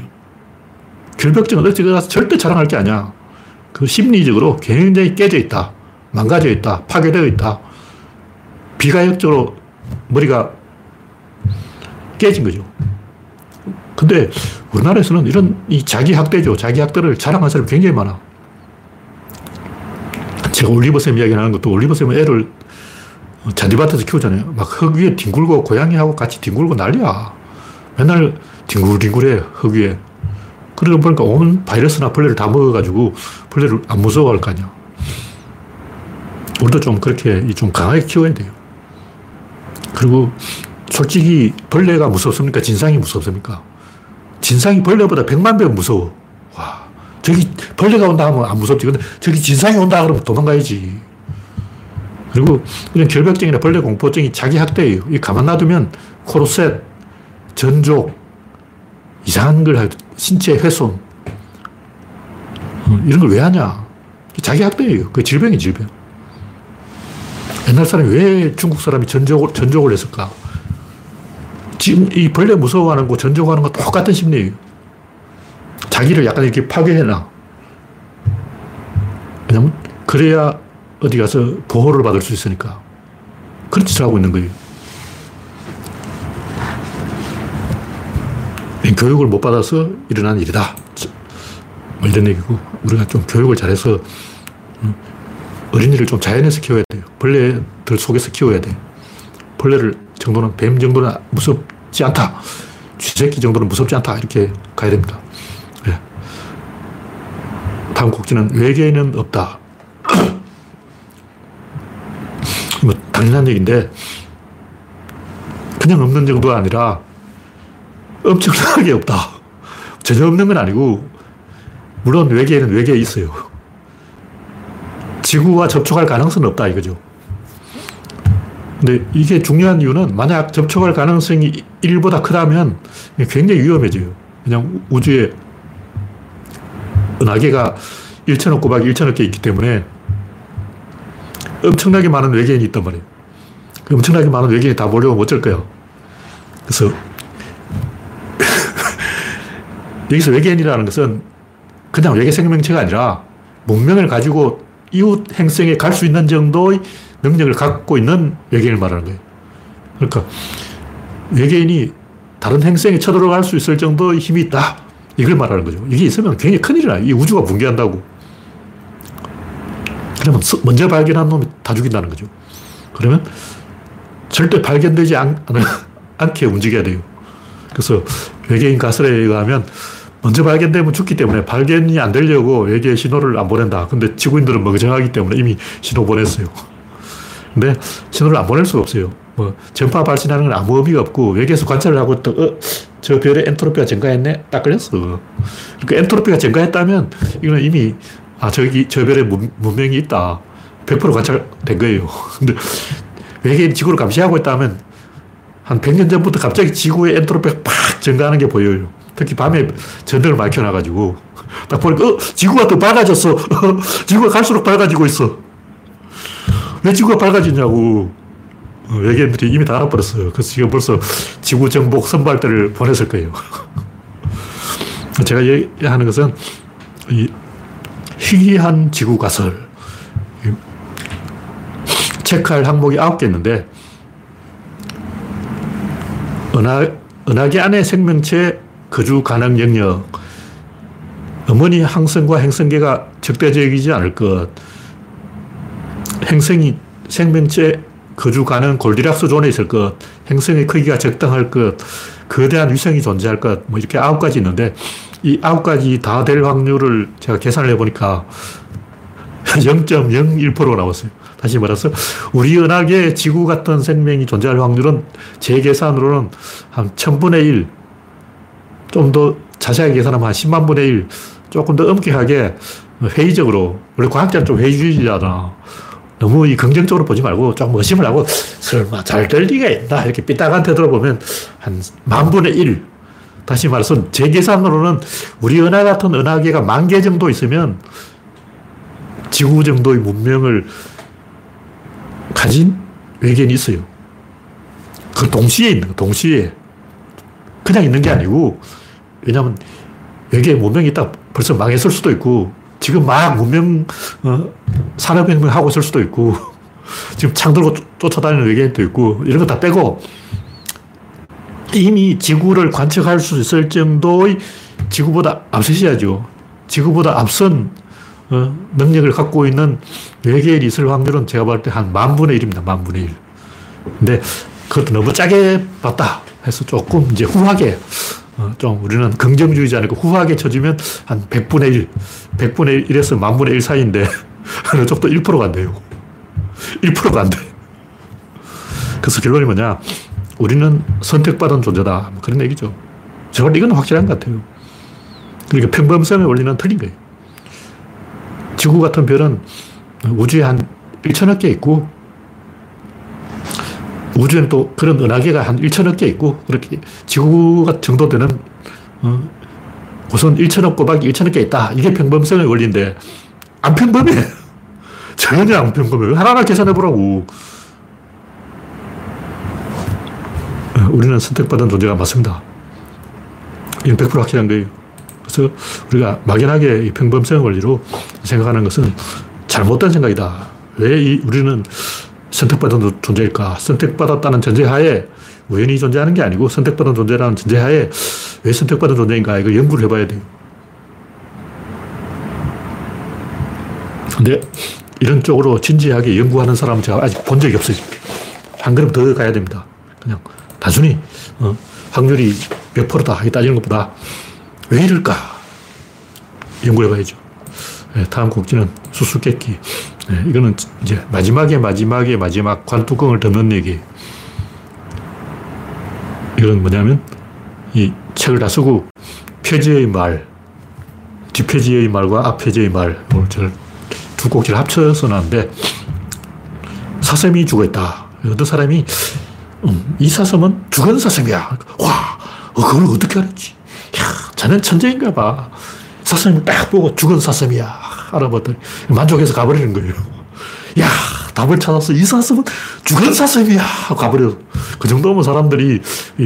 결벽증은 어찌가 절대 자랑할 게 아니야. 그 심리적으로 굉장히 깨져 있다. 망가져 있다. 파괴되어 있다. 비가역적으로 머리가 깨진 거죠. 근데 우리나라에서는 이런 이 자기 학대죠. 자기 학대를 자랑하는 사람이 굉장히 많아. 제가 올리버쌤 이야기 하는 것도 올리버쌤은 애를 잔디밭에서 키우잖아요. 막 흙 위에 뒹굴고 고양이하고 같이 뒹굴고 난리야. 맨날 뒹굴뒹굴해 흙 위에. 그러다 보니까 온 바이러스나 벌레를 다 먹어가지고 벌레를 안 무서워할 거 아니야. 우리도 좀 그렇게 좀 강하게 키워야 돼요. 그리고 솔직히 벌레가 무섭습니까? 진상이 무섭습니까? 진상이 벌레보다 백만 배 무서워. 와, 저기 벌레가 온다 하면 안 무섭지. 근데 저기 진상이 온다 그러면 도망가야지. 그리고 이런 결벽증이나 벌레 공포증이 자기 학대예요. 이 가만 놔두면 코르셋, 전족, 이상한 걸 할, 신체 훼손. 어, 이런 걸 왜 하냐? 자기 학대예요. 그 질병이 질병. 옛날 사람이 왜 중국 사람이 전족을, 전족을 했을까? 지금 이 벌레 무서워하는 거, 전족하는 거 똑같은 심리예요. 자기를 약간 이렇게 파괴해놔. 왜냐면, 그래야 어디 가서 보호를 받을 수 있으니까. 그런 짓을 하고 있는 거예요. 교육을 못 받아서 일어난 일이다. 뭐 이런 얘기고, 우리가 좀 교육을 잘해서 어린이를 좀 자연에서 키워야 돼요. 벌레들 속에서 키워야 돼. 벌레를 정도는, 뱀 정도는 무섭지 않다. 쥐새끼 정도는 무섭지 않다. 이렇게 가야 됩니다. 네. 다음 곡지는 외계인은 없다. 뭐, 당연한 얘기인데, 그냥 없는 정도가 아니라 엄청나게 없다. 전혀 없는 건 아니고, 물론 외계에는 외계에 있어요. 지구와 접촉할 가능성은 없다 이거죠. 근데 이게 중요한 이유는 만약 접촉할 가능성이 1보다 크다면 굉장히 위험해져요. 그냥 우주에 은하계가 1천억 곱하기 1천억 개 있기 때문에 엄청나게 많은 외계인이 있단 말이에요. 그 엄청나게 많은 외계인이 다 몰려오면 어쩔 거예요. 그래서 여기서 외계인이라는 것은 그냥 외계 생명체가 아니라 문명을 가지고 이웃 행성에 갈 수 있는 정도의 능력을 갖고 있는 외계인을 말하는 거예요. 그러니까 외계인이 다른 행성에 쳐들어갈 수 있을 정도의 힘이 있다. 이걸 말하는 거죠. 이게 있으면 굉장히 큰일이나. 이 우주가 붕괴한다고. 그러면 먼저 발견한 놈이 다 죽인다는 거죠. 그러면 절대 발견되지 않, 않게 움직여야 돼요. 그래서 외계인 가설에 의하면 먼저 발견되면 죽기 때문에 발견이 안 되려고 외계 신호를 안 보낸다. 근데 지구인들은 멍청하기 때문에 이미 신호 보냈어요. 근데 신호를 안 보낼 수가 없어요. 뭐 전파 발신하는 건 아무 의미가 없고 외계에서 관찰을 하고 또 어, 저 별의 엔트로피가 증가했네? 딱 걸렸어. 그러니까 엔트로피가 증가했다면 이거는 이미 아 저기 저 별에 문, 문명이 있다. 100% 관찰된 거예요. 근데 외계인 지구를 감시하고 있다면 한 100년 전부터 갑자기 지구의 엔트로피가 팍 증가하는 게 보여요. 특히 밤에 전등을 많이 켜놔가지고 딱 보니까 어, 지구가 더 밝아졌어. 지구가 갈수록 밝아지고 있어. 왜 지구가 밝아지냐고. 어, 외계인들이 이미 다 알아버렸어요. 그래서 지금 벌써 지구 정복 선발대를 보냈을 거예요. 제가 얘기하는 것은 이 희귀한 지구 가설. 체크할 항목이 아홉 개 있는데, 은하, 은하계 안에 생명체 거주 가능 영역, 어머니 항성과 행성계가 적대적이지 않을 것, 행성이 생명체 거주 가능 골디락스 존에 있을 것, 행성의 크기가 적당할 것, 거대한 위성이 존재할 것, 뭐 이렇게 아홉 가지 있는데, 이 아홉 가지 다 될 확률을 제가 계산을 해보니까 0.01%가 나왔어요. 다시 말해서, 우리 은하계 지구 같은 생명이 존재할 확률은 제 계산으로는 한 1000분의 1, 좀 더 자세하게 계산하면 한 10만 분의 1, 조금 더 엄격하게 회의적으로, 원래 과학자는 좀 회의주의자잖아. 너무 이 긍정적으로 보지 말고 좀 의심을 하고 설마 잘 될 리가 있나 이렇게 삐딱한 태도로 보면 한 만 분의 1, 다시 말해서 제 계산으로는 우리 은하 같은 은하계가 만 개 정도 있으면 지구 정도의 문명을 가진 외계인이 있어요. 그 동시에 있는 거, 동시에. 그냥 있는 게 아니고, 왜냐면 외계 문명이 딱 벌써 망했을 수도 있고, 지금 막 문명, 어, 산업혁명 하고 있을 수도 있고, 지금 창 들고 쫓아다니는 외계인도 있고, 이런 거 다 빼고, 이미 지구를 관측할 수 있을 정도의 지구보다 앞서셔야죠. 지구보다 앞선 어, 능력을 갖고 있는 외계인이 있을 확률은 제가 볼 때 한 만분의 1입니다. 만 분의 1. 근데 그것도 너무 짜게 봤다 해서 조금 이제 후하게 어, 좀 우리는 긍정주의지 않고 후하게 쳐주면 한 100분의 1, 100분의 1에서 만분의 1 사이인데 저쪽도 1%가 안 돼요. 1%가 안 돼. 그래서 결론이 뭐냐. 우리는 선택받은 존재다. 뭐 그런 얘기죠. 저걸 이건 확실한 것 같아요. 그러니까 평범성의 원리는 틀린 거예요. 지구 같은 별은 우주에 한 1천억 개 있고, 우주에는 또 그런 은하계가 한 1천억 개 있고, 그렇게 지구가 정도 되는, 어, 우선 1천억 꼬박이 1천억 개 있다. 이게 평범성의 원리인데, 안 평범해. 전혀 안 평범해. 하나하나 계산해 보라고. 어, 우리는 선택받은 존재가 맞습니다. 이건 100% 확실한 거예요. 그래서 우리가 막연하게 평범성 원리로 생각하는 것은 잘못된 생각이다. 왜 이, 우리는 선택받은 존재일까? 선택받았다는 전제하에 우연히 존재하는 게 아니고 선택받은 존재라는 전제하에 왜 선택받은 존재인가? 이거 연구를 해봐야 돼요. 근데 이런 쪽으로 진지하게 연구하는 사람은 제가 아직 본 적이 없어요. 한 걸음 더 가야 됩니다. 그냥 단순히 어, 확률이 몇 프로다 이 따지는 것보다 왜 이럴까 연구해 봐야죠. 네, 다음 곡지는 수수께끼. 네, 이거는 이제 마지막에 마지막에 마지막 관뚜껑을 덮는 얘기. 이건 뭐냐면 이 책을 다 쓰고 표지의 말, 뒷표지의 말과 앞표지의 말, 두 꼭지를 합쳐서 나는데 사슴이 죽어 있다. 어떤 사람이 음, 이 사슴은 죽은 사슴이야. 와, 어, 그걸 어떻게 알았지? 야, 자넨 천재인가 봐. 사슴을 딱 보고 죽은 사슴이야. 알아봤더니 만족해서 가버리는 거예요. 야, 답을 찾았어. 이 사슴은 죽은 사슴이야. 가버려. 그 정도면 사람들이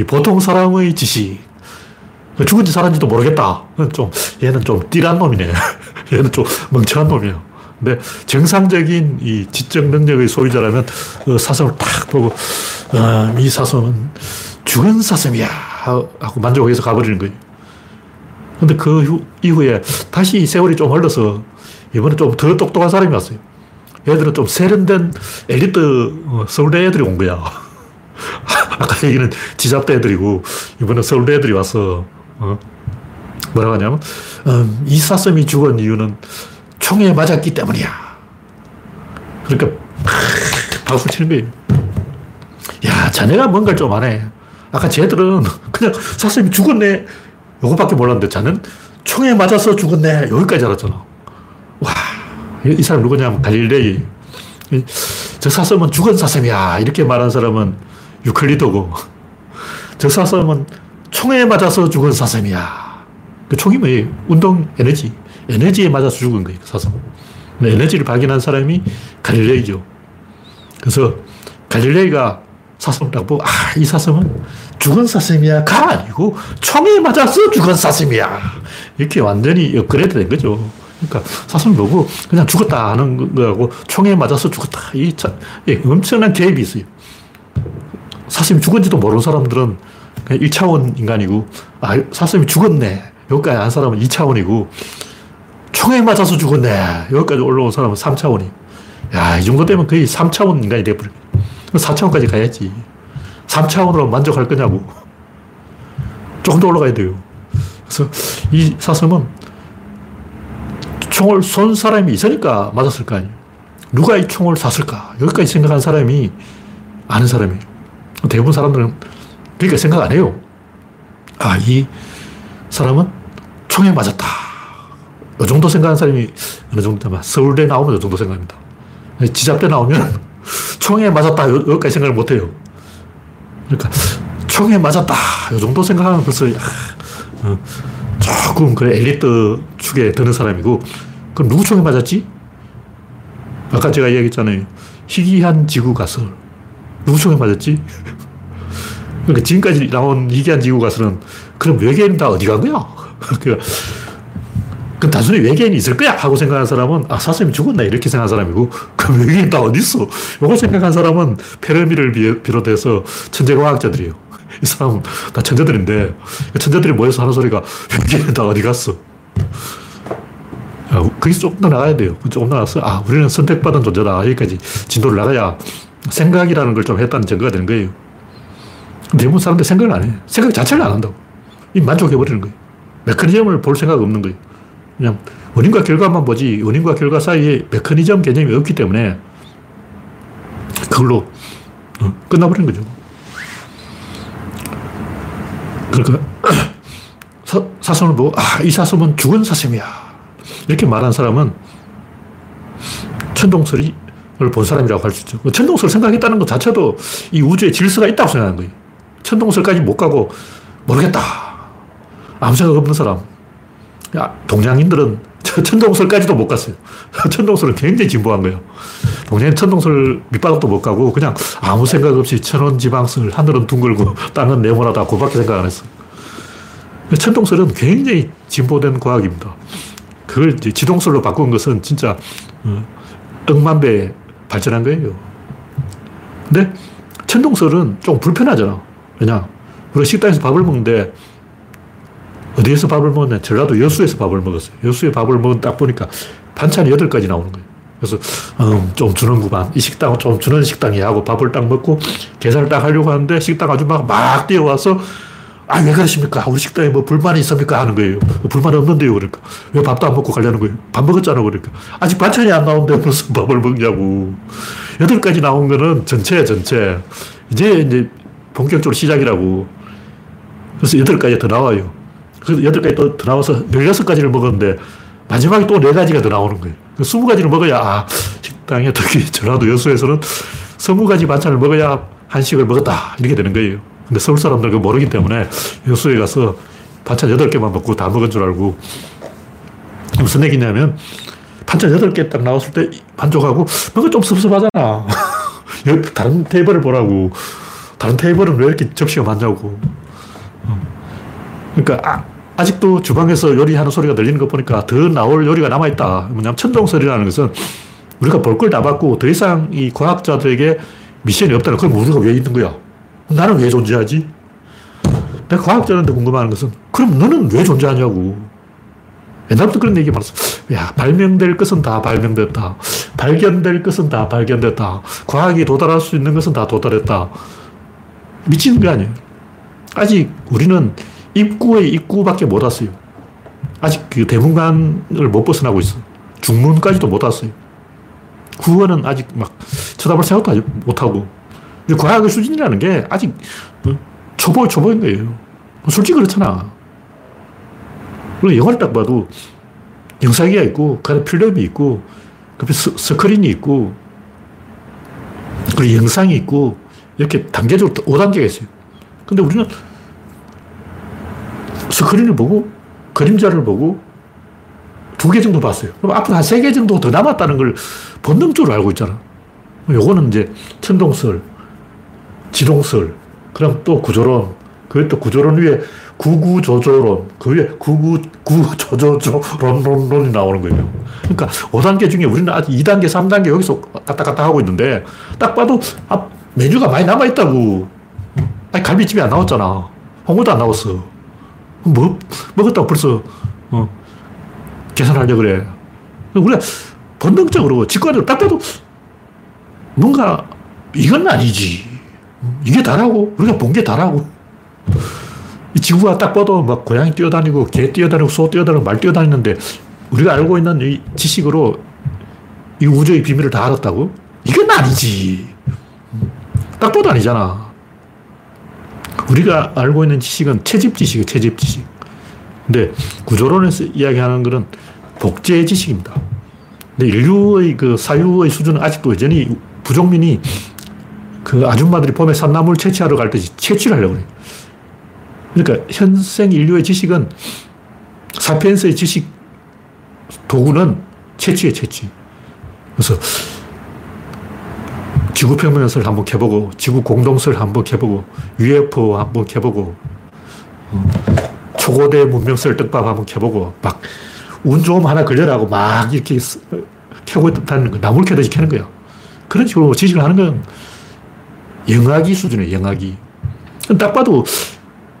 보통 사람의 지식. 죽은지 살았는지도 모르겠다. 좀, 얘는 좀 띠란 놈이네. 얘는 좀 멍청한 놈이야. 근데 정상적인 이 지적 능력의 소유자라면 그 사슴을 딱 보고 어, 이 사슴은 죽은 사슴이야 하고 만족해서 가버리는 거예요. 근데 그 후, 이후에 다시 세월이 좀 흘러서 이번에 좀 더 똑똑한 사람이 왔어요. 얘들은 좀 세련된 엘리트 어, 서울대 애들이 온 거야. 아까 얘기는 지잡대 애들이고 이번에 서울대 애들이 와서 어? 뭐라고 하냐면 음, 이 사슴이 죽은 이유는 총에 맞았기 때문이야. 그러니까 박수 치는 거예요. 야, 자네가 뭔가를 좀 안 해. 아까 쟤들은 그냥 사슴이 죽었네. 요것밖에 몰랐는데 자는 총에 맞아서 죽었네. 여기까지 알았잖아. 와, 이 사람 누구냐면 갈릴레이. 저 사슴은 죽은 사슴이야. 이렇게 말한 사람은 유클리도고. 저 사슴은 총에 맞아서 죽은 사슴이야. 그 총이 뭐예요? 운동 에너지. 에너지에 맞아서 죽은 거예요, 그 사슴. 에너지를 발견한 사람이 갈릴레이죠. 그래서 갈릴레이가 사슴을 딱 보고, 아, 이 사슴은 죽은 사슴이야. 가 아니고 총에 맞아서 죽은 사슴이야. 이렇게 완전히 업그레이드 된 거죠. 그러니까 사슴을 보고 그냥 죽었다 하는 거하고 총에 맞아서 죽었다. 이 차, 예, 엄청난 갭이 있어요. 사슴이 죽은지도 모르는 사람들은 그냥 1차원 인간이고, 아, 사슴이 죽었네. 여기까지 안 사람은 2차원이고, 총에 맞아서 죽었네. 여기까지 올라온 사람은 3차원이. 야, 이 정도 되면 거의 3차원 인간이 돼버려. 4차원까지 가야지. 3차원으로 만족할 거냐고. 조금 더 올라가야 돼요. 그래서 이 사슴은 총을 쏜 사람이 있으니까 맞았을 거 아니에요. 누가 이 총을 쐈을까? 여기까지 생각한 사람이 아는 사람이에요. 대부분 사람들은 그러니까 생각 안 해요. 아, 이 사람은 총에 맞았다. 이 정도 생각하는 사람이 어느 정도냐면 서울대 나오면 이 정도 생각합니다. 지잡대 나오면 총에 맞았다. 여기까지 생각을 못 해요. 그러니까 총에 맞았다. 이 정도 생각하면 벌써 어, 조금 그 엘리트 축에 드는 사람이고, 그럼 누구 총에 맞았지? 아까 제가 얘기했잖아요. 희귀한 지구 가설. 누구 총에 맞았지? 그러니까 지금까지 나온 희귀한 지구 가설은 그럼 외계인 다 어디 간 거야? 그 단순히 외계인이 있을 거야 하고 생각한 사람은 아 사슴이 죽었나 이렇게 생각한 사람이고 그 외계인 다 어디 있어? 이거 생각한 사람은 페르미를 비롯해서 천재 과학자들이에요. 이 사람은 다 천재들인데 천재들이 모여서 하는 소리가 외계인 다 어디 갔어? 아, 거기서 조금 더 나가야 돼요. 조금 나가서 아 우리는 선택받은 존재다. 여기까지 진도를 나가야 생각이라는 걸 좀 했다는 증거가 되는 거예요. 대부분 사람들 생각을 안 해. 생각 자체를 안 한다고. 이 만족해버리는 거예요. 메커니즘을 볼 생각 없는 거예요. 그냥 원인과 결과만 보지 원인과 결과 사이에 메커니즘 개념이 없기 때문에 그걸로 어, 끝나버린 거죠. 그러니까 사, 사슴을 보고 아, 이 사슴은 죽은 사슴이야. 이렇게 말한 사람은 천동설을 본 사람이라고 할 수 있죠. 그 천동설을 생각했다는 것 자체도 이 우주에 질서가 있다고 생각하는 거예요. 천동설까지 못 가고 모르겠다. 아무 생각 없는 사람. 야, 동양인들은 천동설까지도 못 갔어요. 천동설은 굉장히 진보한 거예요. 동양인 천동설 밑바닥도 못 가고 그냥 아무 생각 없이 천원 지방설, 하늘은 둥글고 땅은 네모나다 그밖에 생각 안 했어요. 천동설은 굉장히 진보된 과학입니다. 그걸 이제 지동설로 바꾼 것은 진짜 어, 억만 배 발전한 거예요. 근데 천동설은 좀 불편하잖아. 왜냐? 우리가 식당에서 밥을 먹는데 어디에서 밥을 먹었냐? 전라도 여수에서 밥을 먹었어요. 여수에 밥을 먹은 딱 보니까 반찬이 8가지 나오는 거예요. 그래서, 음, 좀 주는구만. 이 식당은 좀 주는 식당이야 하고 밥을 딱 먹고 계산을 딱 하려고 하는데 식당 아줌마가 막 뛰어와서 아, 왜 그러십니까? 우리 식당에 뭐 불만이 있습니까? 하는 거예요. 불만 없는데요. 그러니까. 왜 밥도 안 먹고 가려는 거예요? 밥 먹었잖아. 그러니까. 아직 반찬이 안 나오는데 무슨 밥을 먹냐고. 8가지 나온 거는 전체야, 전체. 이제 이제 본격적으로 시작이라고. 그래서 8가지 더 나와요. 그래서 8가지 또 더 나와서 16가지를 먹었는데 마지막에 또 4가지가 더 나오는 거예요. 20가지를 먹어야, 아, 식당에 특히 전라도 여수에서는 20가지 반찬을 먹어야 한식을 먹었다. 이렇게 되는 거예요. 근데 서울 사람들 그 모르기 때문에 여수에 가서 반찬 8개만 먹고 다 먹은 줄 알고 무슨 얘기냐면 반찬 8개 딱 나왔을 때 만족하고 뭔가 좀 섭섭하잖아. 다른 테이블을 보라고. 다른 테이블은 왜 이렇게 접시가 많냐고. 그러니까 아, 직도 주방에서 요리하는 소리가 들리는 거 보니까 더 나올 요리가 남아있다. 뭐냐면 천동설이라는 것은 우리가 볼 걸 다 봤고 더 이상 이 과학자들에게 미션이 없다는 그럼 우리가 왜 있는 거야? 나는 왜 존재하지? 내가 과학자한테 궁금한 것은 그럼 너는 왜 존재하냐고. 옛날부터 그런 얘기 많았어. 야, 발명될 것은 다 발명됐다. 발견될 것은 다 발견됐다. 과학이 도달할 수 있는 것은 다 도달했다. 미치는 게 아니에요. 아직 우리는 입구의 입구밖에 못 왔어요. 아직 그 대문관을 못 벗어나고 있어. 중문까지도 못 왔어요. 구원은 아직 막 쳐다볼 생각도 못하고. 과학의 수준이라는 게 아직 뭐 초보, 초보인 거예요. 솔직히 그렇잖아. 영화를 딱 봐도 영상기가 있고, 그 안에 필름이 있고, 그 스크린이 있고, 그리고 영상이 있고, 이렇게 단계적으로 5단계가 있어요. 근데 우리는 스크린을 보고, 그림자를 보고, 두 개 정도 봤어요. 그럼 앞으로 한 세 개 정도 더 남았다는 걸 본능적으로 알고 있잖아. 요거는 이제 천동설, 지동설, 그럼 또 구조론, 그또 구조론 위에 구구조조론, 그 위에 구구조조조론론론이 나오는 거예요. 그러니까 5단계 중에 우리는 아직 2단계, 3단계 여기서 갔다 갔다 하고 있는데 딱 봐도 아, 메뉴가 많이 남아있다고. 아니, 갈비찜이 안 나왔잖아. 홍어도 안 나왔어. 뭐, 먹었다고 벌써, 어, 계산하려 그래. 우리가 본능적으로, 직관적으로 딱 봐도 뭔가 이건 아니지. 이게 다라고. 우리가 본 게 다라고. 이 지구가 딱 봐도 막 고양이 뛰어다니고, 개 뛰어다니고, 소 뛰어다니고, 말 뛰어다니는데, 우리가 알고 있는 이 지식으로 이 우주의 비밀을 다 알았다고? 이건 아니지. 딱 봐도 아니잖아. 우리가 알고 있는 지식은 채집 지식이에요, 채집 지식. 근데 구조론에서 이야기하는 것은 복제 지식입니다. 근데 인류의 그 사유의 수준은 아직도 여전히 부족민이 그 아줌마들이 봄에 산나물 채취하러 갈 때 채취를 하려고 그래요. 그러니까 현생 인류의 지식은 사피엔스의 지식 도구는 채취에 채취. 그래서 지구 평면설 한번 켜보고, 지구 공동설 한번 켜보고, UFO 한번 켜보고, 어, 초고대 문명설 떡밥 한번 켜보고, 막, 운 좋으면 하나 걸려라고 막 이렇게 켜고 있다는 거, 나물 켜듯이 켜는 거야. 그런 식으로 지식을 하는 건 영악이 수준이에요, 영악이. 딱 봐도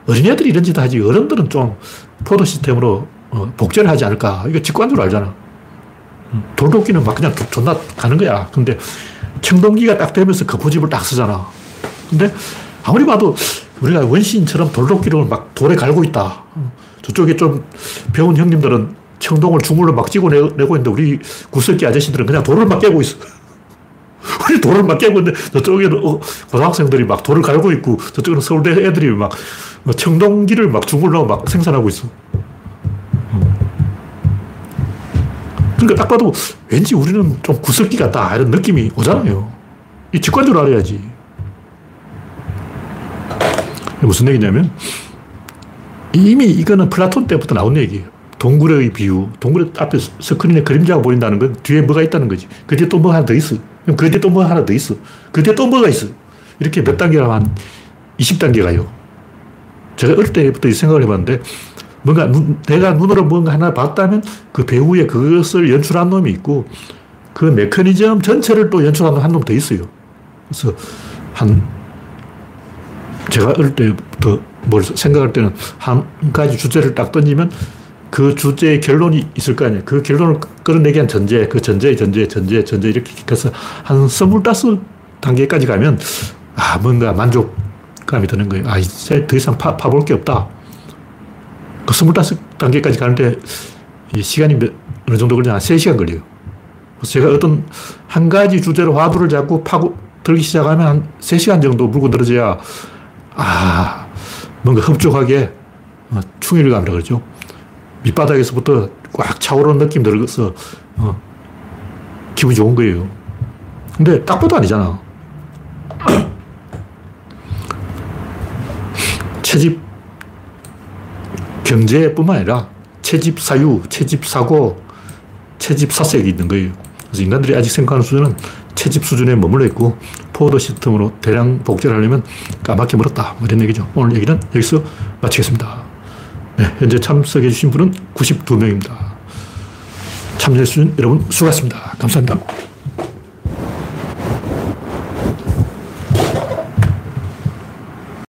어린애들이 이런 짓 하지, 어른들은 좀 포도 시스템으로 어, 복제를 하지 않을까. 이거 직관적으로 알잖아. 음, 돌도끼는 막 그냥 존나 가는 거야. 근데 청동기가 딱 되면서 거푸집을 딱 쓰잖아. 근데 아무리 봐도 우리가 원시인처럼 돌도끼를 막 돌에 갈고 있다. 저쪽에 좀 배운 형님들은 청동을 중물로 막 찍어 내고 있는데 우리 구석기 아저씨들은 그냥 돌을 막 깨고 있어. 우리 돌을 막 깨고 있는데 저쪽에는 어, 고등학생들이 막 돌을 갈고 있고 저쪽에는 서울대 애들이 막 청동기를 막 주물로 막 생산하고 있어. 그러니까 딱 봐도 왠지 우리는 좀 구석기 같다 이런 느낌이 오잖아요. 이 직관적으로 알아야지. 무슨 얘기냐면 이미 이거는 플라톤 때부터 나온 얘기예요. 동굴의 비유. 동굴의 앞에 스크린에 그림자가 보인다는 건 뒤에 뭐가 있다는 거지. 그 뒤에 또뭐 하나 더 있어. 그럼 그 뒤에 또 뭐 하나 더 있어. 그 뒤에 또 뭐가 있어. 이렇게 몇 단계가 한 20단계 가요. 제가 어릴 때부터 이 생각을 해봤는데 뭔가 눈, 내가 눈으로 뭔가 하나 봤다면 그 배우에 그것을 연출한 놈이 있고 그 메커니즘 전체를 또 연출하는 한놈 더 있어요. 그래서 한 제가 어릴 때부터 뭘 생각할 때는 한 가지 주제를 딱 던지면 그 주제의 결론이 있을 거 아니에요. 그 결론을 끌어내기 위한 전제, 그 전제의 전제, 전제, 전제 이렇게 해서 한 스물다섯 단계까지 가면 아, 뭔가 만족감이 드는 거예요. 아, 이제 더 이상 파, 파볼 게 없다. 그 25단계까지 가는데 시간이 몇, 어느 정도 걸리냐? 3시간 걸려요. 그래서 제가 어떤 한 가지 주제로 화두를 잡고 파고 들기 시작하면 한 3시간 정도 물고 늘어져야 아, 뭔가 흡족하게 어, 충일감이라 그러죠. 밑바닥에서부터 꽉 차오르는 느낌 들어서 어, 기분이 좋은 거예요. 근데 딱 봐도 아니잖아. 채집 경제뿐만 아니라 채집 사유, 채집 사고, 채집 사색이 있는 거예요. 그래서 인간들이 아직 생각하는 수준은 채집 수준에 머물러 있고 포드 시스템으로 대량 복제를 하려면 까맣게 멀었다. 뭐 이런 얘기죠. 오늘 얘기는 여기서 마치겠습니다. 네, 현재 참석해주신 분은 92명입니다. 참여해주신 여러분 수고하셨습니다. 감사합니다.